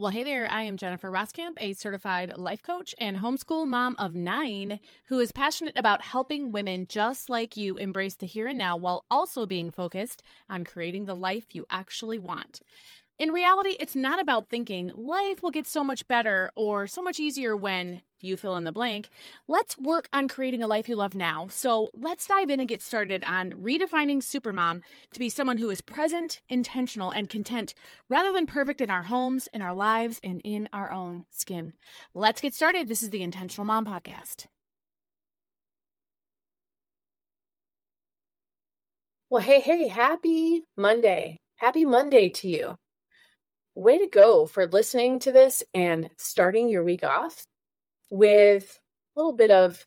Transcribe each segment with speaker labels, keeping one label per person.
Speaker 1: Well, hey there. I am Jennifer Roskamp, a certified life coach and homeschool mom of nine who is passionate about helping women just like you embrace the here and now while also being focused on creating the life you actually want. In reality, it's not about thinking life will get so much better or so much easier when you fill in the blank. Let's work on creating a life you love now. So let's dive in and get started on redefining Supermom to be someone who is present, intentional, and content rather than perfect in our homes, in our lives, and in our own skin. Let's get started. This is the Intentional Mom Podcast.
Speaker 2: Well, hey, hey, happy Monday. Happy Monday to you way to go for listening to this and starting your week off with a little bit of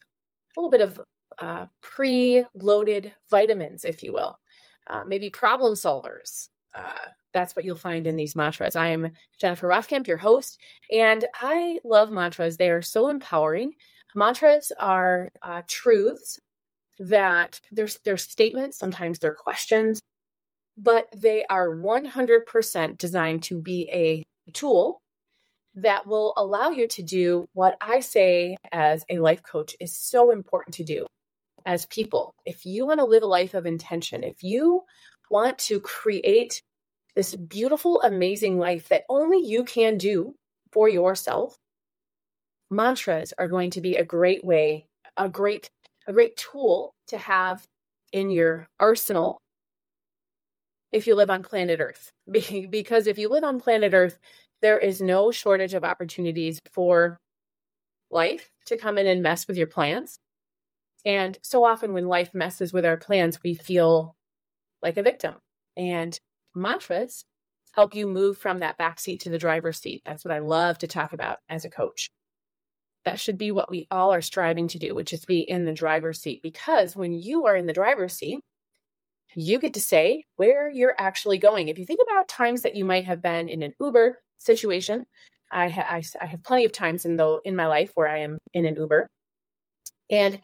Speaker 2: a little bit of uh, pre-loaded vitamins, if you will, uh, maybe problem solvers. Uh, that's what you'll find in these mantras. I am Jennifer Roskamp, your host, and I love mantras. They are so empowering. Mantras are uh, truths that there's there's statements. Sometimes they're questions but they are 100% designed to be a tool that will allow you to do what I say as a life coach is so important to do as people. If you want to live a life of intention, if you want to create this beautiful, amazing life that only you can do for yourself, mantras are going to be a great way, a great, a great tool to have in your arsenal if you live on planet Earth. because if you live on planet Earth, there is no shortage of opportunities for life to come in and mess with your plans. And so often when life messes with our plans, we feel like a victim. And mantras help you move from that back seat to the driver's seat. That's what I love to talk about as a coach. That should be what we all are striving to do, which is be in the driver's seat. Because when you are in the driver's seat, you get to say where you're actually going. If you think about times that you might have been in an Uber situation, I, ha- I, I have plenty of times in though in my life where I am in an Uber, and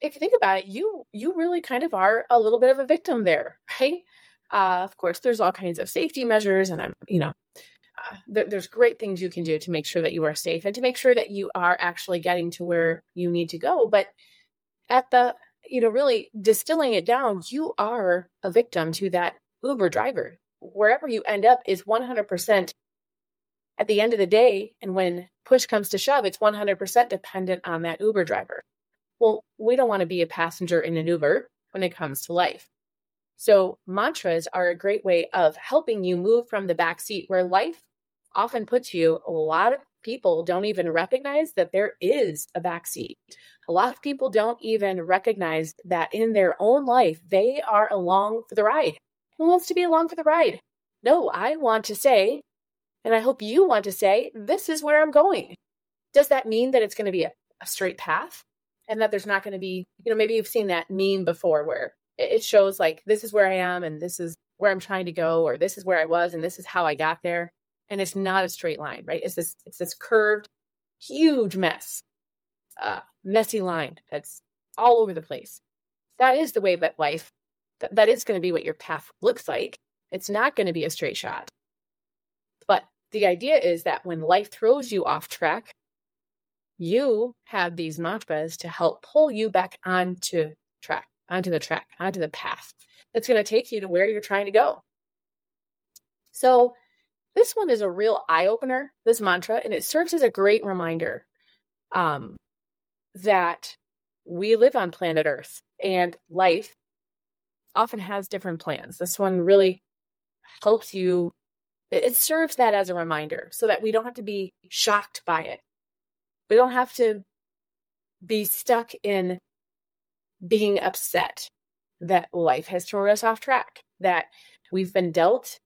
Speaker 2: if you think about it, you you really kind of are a little bit of a victim there, right? Uh, of course, there's all kinds of safety measures, and I'm you know. Uh, th- there's great things you can do to make sure that you are safe and to make sure that you are actually getting to where you need to go. But at the you know, really distilling it down, you are a victim to that Uber driver. Wherever you end up is 100% at the end of the day. And when push comes to shove, it's 100% dependent on that Uber driver. Well, we don't want to be a passenger in an Uber when it comes to life. So, mantras are a great way of helping you move from the back seat where life often puts you a lot of people don't even recognize that there is a backseat. A lot of people don't even recognize that in their own life, they are along for the ride. Who wants to be along for the ride? No, I want to say, and I hope you want to say, this is where I'm going. Does that mean that it's going to be a, a straight path and that there's not going to be, you know, maybe you've seen that meme before where it shows like, this is where I am and this is where I'm trying to go, or this is where I was and this is how I got there and it's not a straight line, right? It's this it's this curved, huge mess, uh, messy line that's all over the place. That is the way that life. That, that is going to be what your path looks like. It's not going to be a straight shot. But the idea is that when life throws you off track, you have these mantras to help pull you back onto track, onto the track, onto the path that's going to take you to where you're trying to go. So this one is a real eye opener, this mantra, and it serves as a great reminder um, that we live on planet Earth and life often has different plans. This one really helps you, it serves that as a reminder so that we don't have to be shocked by it. We don't have to be stuck in being upset that life has thrown us off track, that we've been dealt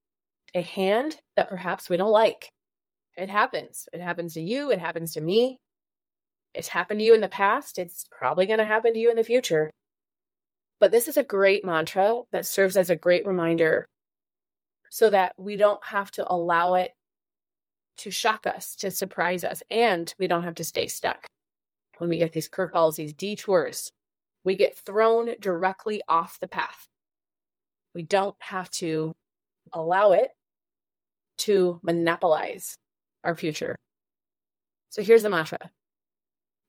Speaker 2: a hand that perhaps we don't like. It happens. It happens to you. It happens to me. It's happened to you in the past. It's probably going to happen to you in the future. But this is a great mantra that serves as a great reminder so that we don't have to allow it to shock us, to surprise us, and we don't have to stay stuck. When we get these curveballs, these detours, we get thrown directly off the path. We don't have to allow it to monopolize our future. So here's the mantra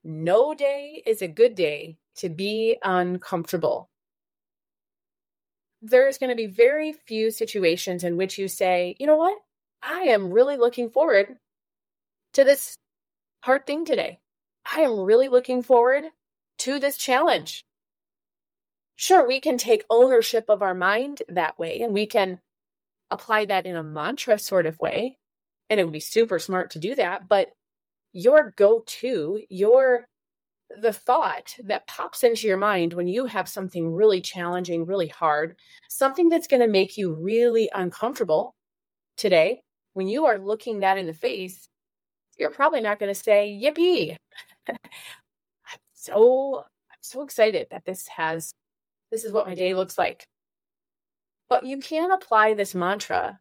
Speaker 2: No day is a good day to be uncomfortable. There's going to be very few situations in which you say, you know what? I am really looking forward to this hard thing today. I am really looking forward to this challenge. Sure, we can take ownership of our mind that way and we can apply that in a mantra sort of way. And it would be super smart to do that. But your go to, your the thought that pops into your mind when you have something really challenging, really hard, something that's going to make you really uncomfortable today, when you are looking that in the face, you're probably not going to say, Yippee. I'm so I'm so excited that this has this is what my day looks like. But you can apply this mantra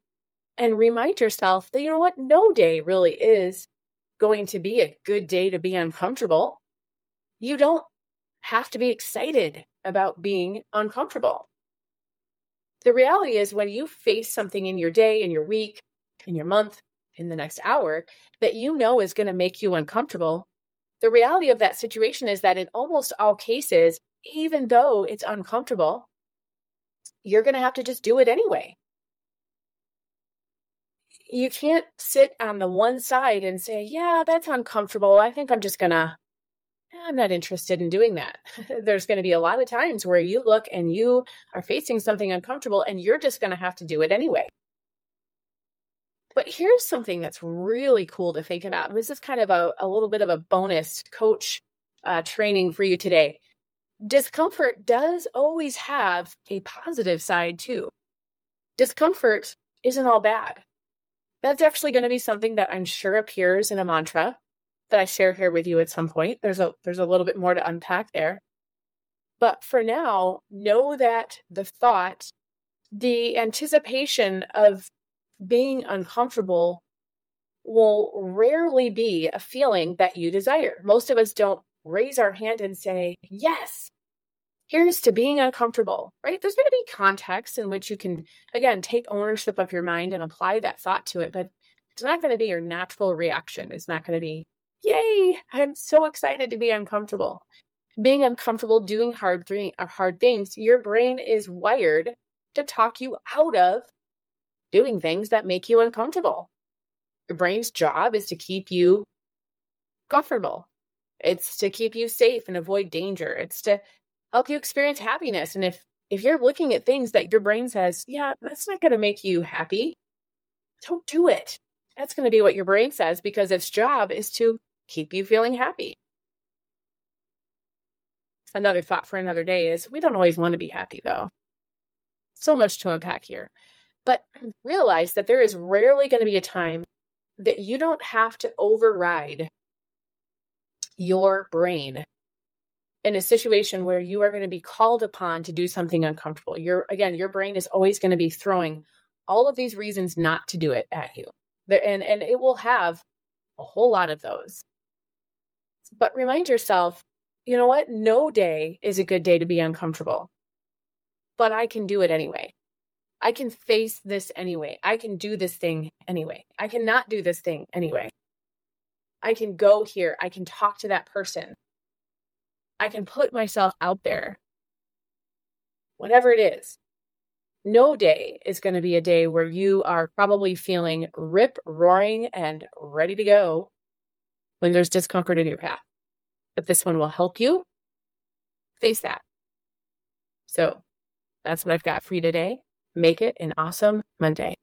Speaker 2: and remind yourself that, you know what, no day really is going to be a good day to be uncomfortable. You don't have to be excited about being uncomfortable. The reality is, when you face something in your day, in your week, in your month, in the next hour that you know is going to make you uncomfortable, the reality of that situation is that in almost all cases, even though it's uncomfortable, you're going to have to just do it anyway. You can't sit on the one side and say, Yeah, that's uncomfortable. I think I'm just going to, I'm not interested in doing that. There's going to be a lot of times where you look and you are facing something uncomfortable and you're just going to have to do it anyway. But here's something that's really cool to think about. This is kind of a, a little bit of a bonus coach uh, training for you today discomfort does always have a positive side too. Discomfort isn't all bad. That's actually going to be something that I'm sure appears in a mantra that I share here with you at some point. There's a there's a little bit more to unpack there. But for now, know that the thought, the anticipation of being uncomfortable will rarely be a feeling that you desire. Most of us don't raise our hand and say, Yes, here's to being uncomfortable, right? There's going to be context in which you can, again, take ownership of your mind and apply that thought to it, but it's not going to be your natural reaction. It's not going to be, Yay, I'm so excited to be uncomfortable. Being uncomfortable doing hard, th- uh, hard things, your brain is wired to talk you out of doing things that make you uncomfortable. Your brain's job is to keep you comfortable. It's to keep you safe and avoid danger. It's to help you experience happiness. And if if you're looking at things that your brain says, yeah, that's not going to make you happy, don't do it. That's going to be what your brain says because its job is to keep you feeling happy. Another thought for another day is we don't always want to be happy though. So much to unpack here. But realize that there is rarely going to be a time that you don't have to override your brain in a situation where you are going to be called upon to do something uncomfortable. Your again, your brain is always going to be throwing all of these reasons not to do it at you. And and it will have a whole lot of those. But remind yourself, you know what? No day is a good day to be uncomfortable. But I can do it anyway. I can face this anyway. I can do this thing anyway. I cannot do this thing anyway. I can go here. I can talk to that person. I can put myself out there. Whatever it is. No day is going to be a day where you are probably feeling rip roaring and ready to go when there's discomfort in your path. But this one will help you face that. So that's what I've got for you today. Make it an awesome Monday.